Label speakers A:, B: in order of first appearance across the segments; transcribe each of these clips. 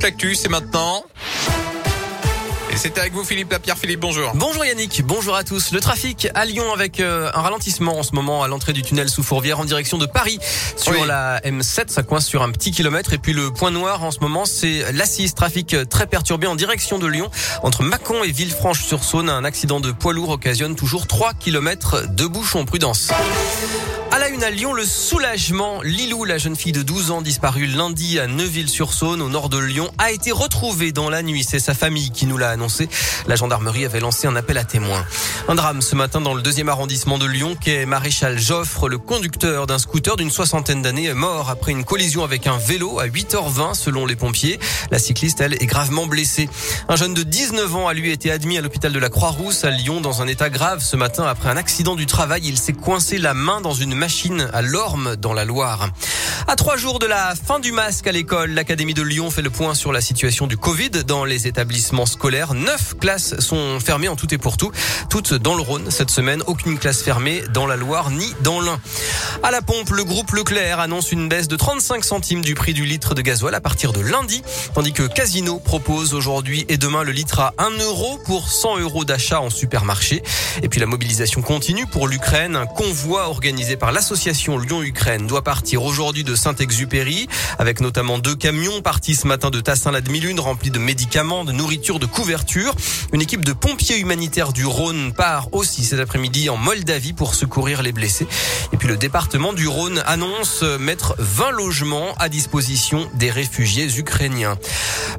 A: L'actu, c'est maintenant. Et c'est avec vous Philippe Lapierre. Philippe, bonjour.
B: Bonjour Yannick, bonjour à tous. Le trafic à Lyon avec euh, un ralentissement en ce moment à l'entrée du tunnel sous Fourvière en direction de Paris sur
A: Oui.
B: la M7. Ça coince sur un petit kilomètre. Et puis le point noir en ce moment, c'est l'Assise. Trafic très perturbé en direction de Lyon. Entre Mâcon et Villefranche-sur-Saône, un accident de poids lourd occasionne toujours 3 kilomètres de bouchons. Prudence. À Lyon, le soulagement. Lilou, la jeune fille de 12 ans disparue lundi à Neuville-sur-Saône, au nord de Lyon, a été retrouvée dans la nuit. C'est sa famille qui nous l'a annoncé. La gendarmerie avait lancé un appel à témoins. Un drame ce matin dans le deuxième arrondissement de Lyon, qu'est Maréchal Joffre, le conducteur d'un scooter d'une soixantaine d'années, est mort après une collision avec un vélo à 8h20 selon les pompiers. La cycliste, elle, est gravement blessée. Un jeune de 19 ans a lui été admis à l'hôpital de la Croix-Rousse à Lyon dans un état grave ce matin après un accident du travail. Il s'est coincé la main dans une machine à l'Orme dans la Loire. À trois jours de la fin du masque à l'école, l'Académie de Lyon fait le point sur la situation du Covid dans les établissements scolaires. Neuf classes sont fermées en tout et pour tout, toutes dans le Rhône cette semaine. Aucune classe fermée dans la Loire ni dans l'Ain. À la pompe, le groupe Leclerc annonce une baisse de 35 centimes du prix du litre de gasoil à partir de lundi, tandis que Casino propose aujourd'hui et demain le litre à 1 euro pour 100 euros d'achat en supermarché. Et puis la mobilisation continue pour l'Ukraine. Un convoi organisé par l'association Lyon-Ukraine doit partir aujourd'hui de Saint-Exupéry, avec notamment deux camions partis ce matin de Tassin-la-Demi-Lune remplis de médicaments, de nourriture, de couverture. Une équipe de pompiers humanitaires du Rhône part aussi cet après-midi en Moldavie pour secourir les blessés. Et puis le département du Rhône annonce mettre 20 logements à disposition des réfugiés ukrainiens.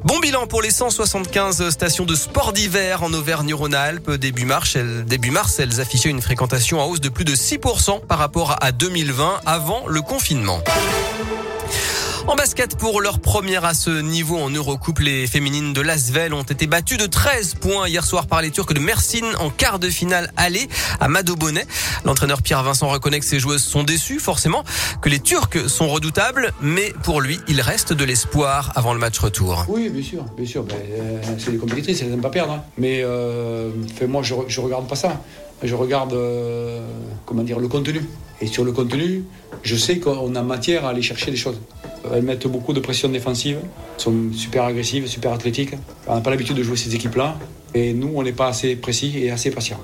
B: Bon bilan pour les 175 stations de sport d'hiver en Auvergne-Rhône-Alpes. Début mars, elles, début mars, elles affichaient une fréquentation en hausse de plus de 6% par rapport à 2020 avant le confinement. En basket, pour leur première à ce niveau en Eurocoupe, les féminines de Lasvel ont été battues de 13 points hier soir par les Turcs de Mersin en quart de finale aller à Madobonnet. L'entraîneur Pierre Vincent reconnaît que ses joueuses sont déçues, forcément, que les Turcs sont redoutables, mais pour lui, il reste de l'espoir avant le match retour.
C: Oui, bien sûr, bien sûr. Ben, euh, c'est des compétitrices, elles n'aiment pas perdre. hein. Mais euh, fait, moi, je, je regarde pas ça. Je regarde, euh, comment dire, le contenu. Et sur le contenu, je sais qu'on a matière à aller chercher des choses. Elles mettent beaucoup de pression défensive, elles sont super agressives, super athlétiques. On n'a pas l'habitude de jouer ces équipes-là. Et nous, on n'est pas assez précis et assez patient.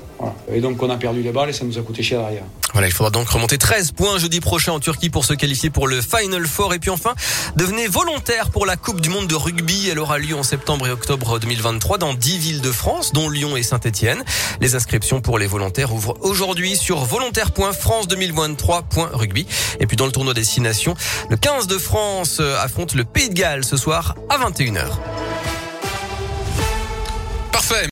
C: Et donc, on a perdu les balles et ça nous a coûté cher derrière.
B: Voilà, il faudra donc remonter 13 points jeudi prochain en Turquie pour se qualifier pour le Final Four. Et puis enfin, devenez volontaire pour la Coupe du Monde de rugby. Elle aura lieu en septembre et octobre 2023 dans 10 villes de France, dont Lyon et Saint-Etienne. Les inscriptions pour les volontaires ouvrent aujourd'hui sur volontaire.france2023.rugby. Et puis dans le tournoi destination, le 15 de France euh, affronte le Pays de Galles ce soir à 21h.
A: Parfait.